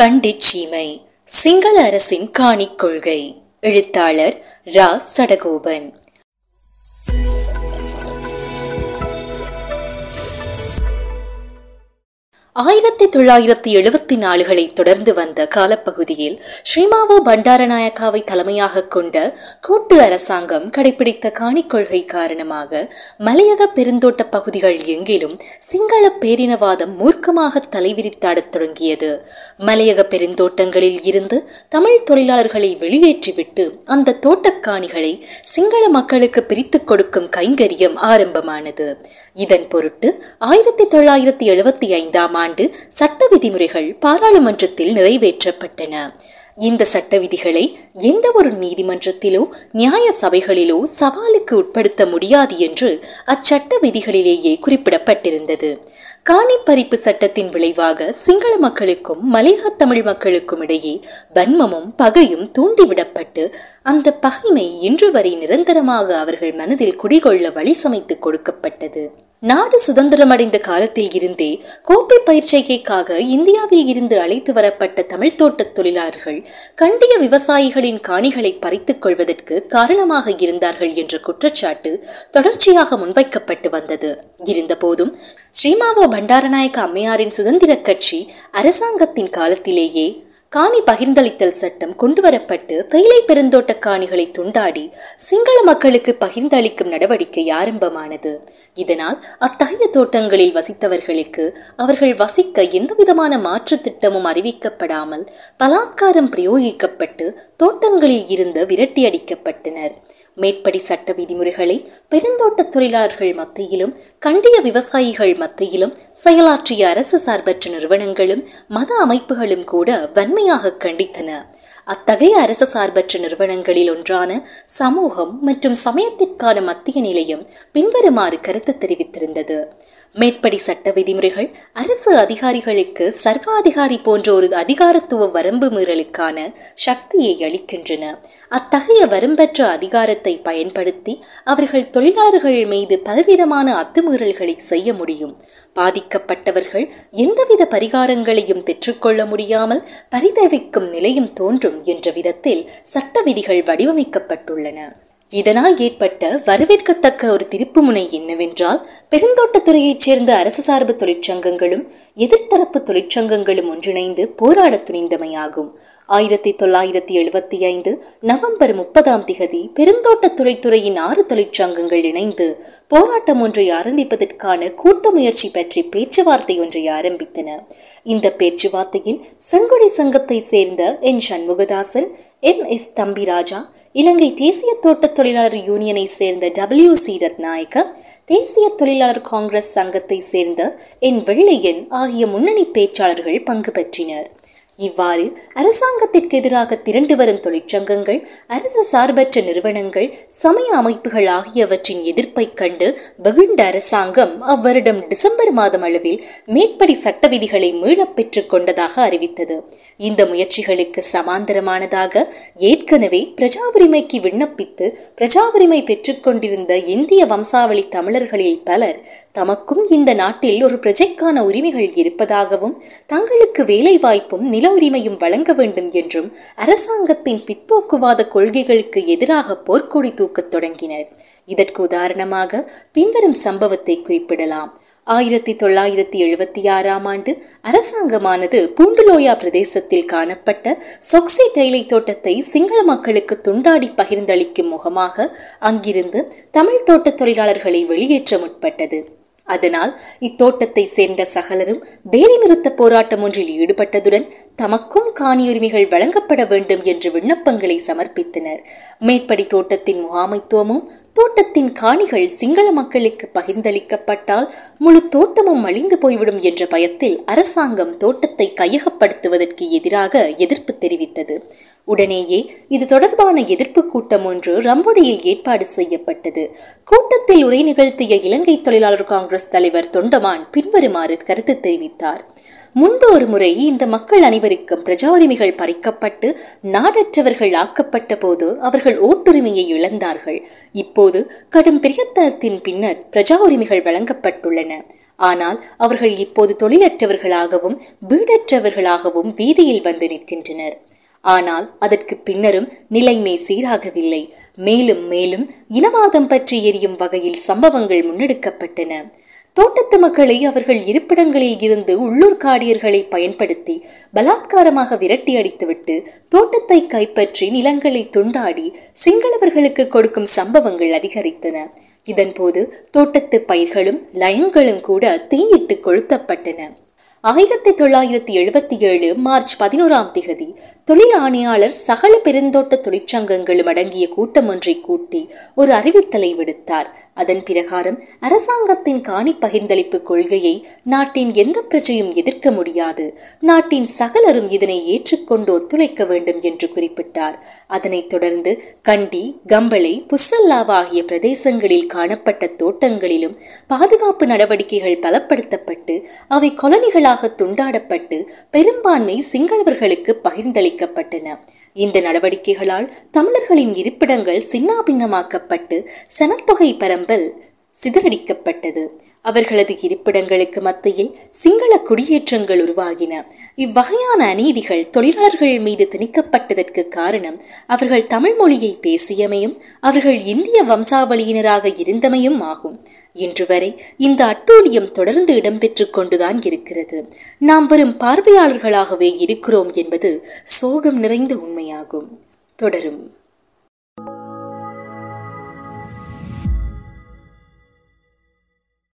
கண்டிச்சீமை. சிங்கள அரசின் காணிக் கொள்கை. எழுத்தாளர் ரா. சடகோபன். ஆயிரத்தி தொள்ளாயிரத்தி எழுபத்தி நாலுகளை தொடர்ந்து வந்த காலப்பகுதியில் ஸ்ரீமாவோ பண்டாரநாயக்காவை தலைமையாக கொண்ட கூட்டு அரசாங்கம் கடைபிடித்த காணிக் கொள்கை காரணமாக மலையக பெருந்தோட்ட பகுதிகள் எங்கிலும் சிங்கள பேரினவாதம் மூர்க்கமாக தலைவிரித்தாடத் தொடங்கியது. மலையக பெருந்தோட்டங்களில் இருந்து தமிழ் தொழிலாளர்களை வெளியேற்றிவிட்டு அந்த தோட்டக்காணிகளை சிங்கள மக்களுக்கு பிரித்துக் கொடுக்கும் கைங்கரியம் ஆரம்பமானது. இதன் பொருட்டு ஆயிரத்தி தொள்ளாயிரத்தி எழுபத்தி ஐந்தாம் ஆண்டு சட்ட விதிமுறைகள் பாராளுமன்றத்தில் நிறைவேற்றப்பட்டன. இந்த சட்ட விதிகளை எந்த ஒரு நீதிமன்றத்திலோ நியாய சபைகளிலோ சவாலுக்கு உட்படுத்த முடியாது என்று அச்சட்ட விதிகளிலேயே குறிப்பிடப்பட்டிருந்தது. காணி பறிப்பு சட்டத்தின் விளைவாக சிங்கள மக்களுக்கும் மலையக தமிழ் மக்களுக்கும் இடையே வன்மமும் பகையும் தூண்டிவிடப்பட்டு அந்த பகைமை இன்று வரை நிரந்தரமாக அவர்கள் மனதில் குடிகொள்ள வழி சமைத்து கொடுக்கப்பட்டது. நாடு சுதந்திரமடைந்த காலத்தில் இருந்தே கோப்பை பயிற்சிகைக்காக இந்தியாவில் இருந்து அழைத்து வரப்பட்ட தமிழ் தோட்ட தொழிலாளர்கள் கண்டிய விவசாயிகளின் காணிகளை பறித்துக் கொள்வதற்கு காரணமாக இருந்தார்கள் என்ற குற்றச்சாட்டு தொடர்ச்சியாக முன்வைக்கப்பட்டு வந்தது. இருந்தபோதும் ஸ்ரீமாவோ பண்டாரநாயக்க அம்மையாரின் சுதந்திர கட்சி அரசாங்கத்தின் காலத்திலேயே காணி பகிர்ந்தளித்தல் சட்டம் கொண்டுவரப்பட்டு தேயிலை பெருந்தோட்ட காணிகளை துண்டாடி சிங்கள மக்களுக்கு பகிர்ந்தளிக்கும் நடவடிக்கை ஆரம்பமானது. இதனால் அத்தகைய தோட்டங்களில் வசித்தவர்களுக்கு அவர்கள் வசிக்க எந்தவிதமான மாற்று திட்டமும் அறிவிக்கப்படாமல் பலாத்காரம் பிரயோகிக்கப்பட்டு தோட்டங்களில் இருந்து விரட்டியடிக்கப்பட்டனர். மேற்படி சட்ட விதிமுறைகளை பெருந்தோட்ட தொழிலாளர்கள் மத்தியிலும் கண்டிய விவசாயிகள் மத்தியிலும் செயலாற்றிய அரசு சார்பற்ற நிறுவனங்களும் மத அமைப்புகளும் கூட வன்மையாக கண்டித்தன. அத்தகைய அரசு சார்பற்ற நிறுவனங்களில் ஒன்றான சமூகம் மற்றும் சமயத்திற்கான மத்திய நிலையம் பின்வருமாறு கருத்து தெரிவித்திருந்தது. மேற்படி சட்ட விதிமுறைகள் அரசு அதிகாரிகளுக்கு சர்வாதிகாரி போன்ற ஒரு அதிகாரத்துவ வரம்பு மீறலுக்கான சக்தியை அளிக்கின்றன. அத்தகைய வரம்பற்ற அதிகாரத்தை பயன்படுத்தி அவர்கள் தொழிலாளர்கள் மீது பலவிதமான அத்துமீறல்களை செய்ய முடியும். பாதிக்கப்பட்டவர்கள் எந்தவித பரிகாரங்களையும் பெற்றுக்கொள்ள முடியாமல் பரிதவிக்கும் நிலையும் தோன்றும் என்ற விதத்தில் சட்ட விதிகள் வடிவமைக்கப்பட்டுள்ளன. இதனால் ஏற்பட்ட வரவேற்கத்தக்க ஒரு திருப்புமுனை என்னவென்றால் பெருந்தோட்டத்துறையைச் சேர்ந்த அரசு சார்பு தொழிற்சங்கங்களும் எதிர்த்தரப்பு தொழிற்சங்கங்களும் ஒன்றிணைந்து போராட துணிந்தமையாகும். ஆயிரத்தி தொள்ளாயிரத்தி எழுபத்தி ஐந்து நவம்பர் முப்பதாம் திகதி பெருந்தோட்ட தொழில்துறையின் ஆறு தொழிற்சங்கங்கள் இணைந்து போராட்டம் ஒன்றை ஆரம்பிப்பதற்கான கூட்ட முயற்சி பற்றி பேச்சுவார்த்தை ஒன்றை ஆரம்பித்தன. இந்த பேச்சுவார்த்தையில் செங்கொடி சங்கத்தை சேர்ந்த N. Shanmugathasan M. S. Thambiraja இலங்கை தேசிய தோட்ட தொழிலாளர் யூனியனை சேர்ந்த டபிள்யூ சி. ரத்நாயக்க தேசிய தொழில் தொழிலாளர் காங்கிரஸ் சங்கத்தை சேர்ந்த என் வெள்ளையன் ஆகிய முன்னணி பேச்சாளர்கள் பங்கு பெற்றினர். இவ்வாறு அரசாங்கத்திற்கு எதிராக திரண்டு வரும் தொழிற்சங்கங்கள் அரசு சார்பற்ற நிறுவனங்கள் சமய அமைப்புகள் ஆகியவற்றின் எதிர்ப்பை கண்டு வெகுண்ட அரசாங்கம் அவ்வருடம் டிசம்பர் மாதம் அளவில் மேற்படி சட்ட விதிகளை மீளப் பெற்றுக் கொண்டதாக அறிவித்தது. இந்த முயற்சிகளுக்கு சமாந்தரமானதாக ஏற்கனவே பிரஜா உரிமைக்கு விண்ணப்பித்து பிரஜா உரிமை பெற்றுக்கொண்டிருந்த இந்திய வம்சாவளி தமிழர்களில் பலர் தமக்கும் இந்த நாட்டில் ஒரு பிரஜைக்கான உரிமைகள் இருப்பதாகவும் தங்களுக்கு வேலை வாய்ப்பும் நில உரிமையும் வழங்க வேண்டும் என்றும் அரசாங்கத்தின் பிற்போக்குவாத கொள்கைகளுக்கு எதிராக போர்க்கொடி தூக்கத் தொடங்கினர். இதற்கு உதாரணமாக பின்வரும் சம்பவத்தை குறிப்பிடலாம். ஆயிரத்தி தொள்ளாயிரத்தி எழுபத்தி ஆறாம் ஆண்டு அரசாங்கமானது பூண்டுலோயா பிரதேசத்தில் காணப்பட்ட சொக்சி தேயிலை தோட்டத்தை சிங்கள மக்களுக்கு துண்டாடி பகிர்ந்தளிக்கும் முகமாக அங்கிருந்து தமிழ் தோட்ட தொழிலாளர்களை வெளியேற்ற முற்பட்டது. அதனால் இத்தோட்டத்தை சேர்ந்த சகலரும் வேலைநிறுத்த போராட்டம் ஒன்றில் ஈடுபட்டதுடன் தமக்கும் காணியுரிமைகள் வழங்கப்பட வேண்டும் என்று விண்ணப்பங்களை சமர்ப்பித்தனர். மேற்படி தோட்டத்தின் முகாமைத்துவமும் தோட்டத்தின் காணிகள் சிங்கள மக்களுக்கு பகிர்ந்தளிக்கப்பட்டால் முழு தோட்டமும் அழிந்து போய்விடும் என்ற பயத்தில் அரசாங்கம் தோட்டத்தை கையகப்படுத்துவதற்கு எதிராக எதிர்ப்பு தெரிவித்தது. உடனேயே இது தொடர்பான எதிர்ப்பு கூட்டம் ஒன்று ரம்பொடியில் ஏற்பாடு செய்யப்பட்டது. கூட்டத்தில் உரை நிகழ்த்திய இலங்கை தொழிலாளர் காங்கிரஸ் தலைவர் தொண்டமான் பின்வருமாறு கருத்து தெரிவித்தார். முன்பு ஒரு முறை இந்த மக்கள் அனைவருக்கும் பிரஜா உரிமைகள் பறிக்கப்பட்டு நாடற்றவர்கள் ஆக்கப்பட்ட போது அவர்கள் ஓட்டுரிமையை இழந்தார்கள். இப்போது கடும் பிரயத்தனத்தின் பின்னர் பிரஜா உரிமைகள் வழங்கப்பட்டுள்ளன. ஆனால் அவர்கள் இப்போது தொழிலற்றவர்களாகவும் வீடற்றவர்களாகவும் வீதியில் வந்து நிற்கின்றனர். ஆனால் அதற்கு பின்னரும் நிலைமை சீராகவில்லை. மேலும் மேலும் இனவாதம் பற்றி எரியும் வகையில் சம்பவங்கள் முன்னெடுக்கப்பட்டன. தோட்டத்து மக்களை அவர்கள் இருப்பிடங்களில் இருந்து உள்ளூர் காடியர்களை பயன்படுத்தி பலாத்காரமாக விரட்டி அடித்துவிட்டு தோட்டத்தை கைப்பற்றி நிலங்களை துண்டாடி சிங்களவர்களுக்கு கொடுக்கும் சம்பவங்கள் அதிகரித்தன. இதன்போது தோட்டத்து பயிர்களும் லயங்களும் கூட தீயிட்டு கொளுத்தப்பட்டன. ஆயிரத்தி தொள்ளாயிரத்தி எழுபத்தி ஏழு மார்ச் பதினோராம் திகதி தொழில் ஆணையாளர் சகல பெருந்தோட்ட தொழிற்சங்கங்களும் அடங்கிய கூட்டம் ஒன்றை கூட்டி ஒரு அறிவித்தலை விடுத்தார். அதன் பிரகாரம் அரசாங்கத்தின் காணி பகிர்ந்தளிப்பு கொள்கையை நாட்டின் எந்த பிரஜையும் எதிர்க்க முடியாது. நாட்டின் சகலரும் இதனை ஏற்றுக்கொண்டு ஒத்துழைக்க வேண்டும் என்று குறிப்பிட்டார். அதனைத் தொடர்ந்து கண்டி கம்பளை புசல்லாவா ஆகிய பிரதேசங்களில் காணப்பட்ட தோட்டங்களிலும் பாதுகாப்பு நடவடிக்கைகள் பலப்படுத்தப்பட்டு அவை கொலனிகளாக துண்டாடப்பட்டு பெரும்பான்மை சிங்களவர்களுக்கு பகிர்ந்தளிக்கப்பட்டன. இந்த நடவடிக்கைகளால் தமிழர்களின் இருப்பிடங்கள் சின்னாபின்னமாக்கப்பட்டு சனத்தொகை பரம்பல் சிதறடிக்கப்பட்டது. அவர்களது இருப்பிடங்களுக்கு மத்தியில் சிங்கள குடியேற்றங்கள் உருவாகின. இவ்வகையான அநீதிகள் தொழிலாளர்கள் மீது திணிக்கப்பட்டதற்கு காரணம் அவர்கள் தமிழ் மொழியை பேசியமையும் அவர்கள் இந்திய வம்சாவளியினராக இருந்தமையும் ஆகும். இன்று வரை இந்த அட்டூழியம் தொடர்ந்து இடம்பெற்று கொண்டுதான் இருக்கிறது. நாம் வெறும் பார்வையாளர்களாகவே இருக்கிறோம் என்பது சோகம் நிறைந்த உண்மையாகும். தொடரும்.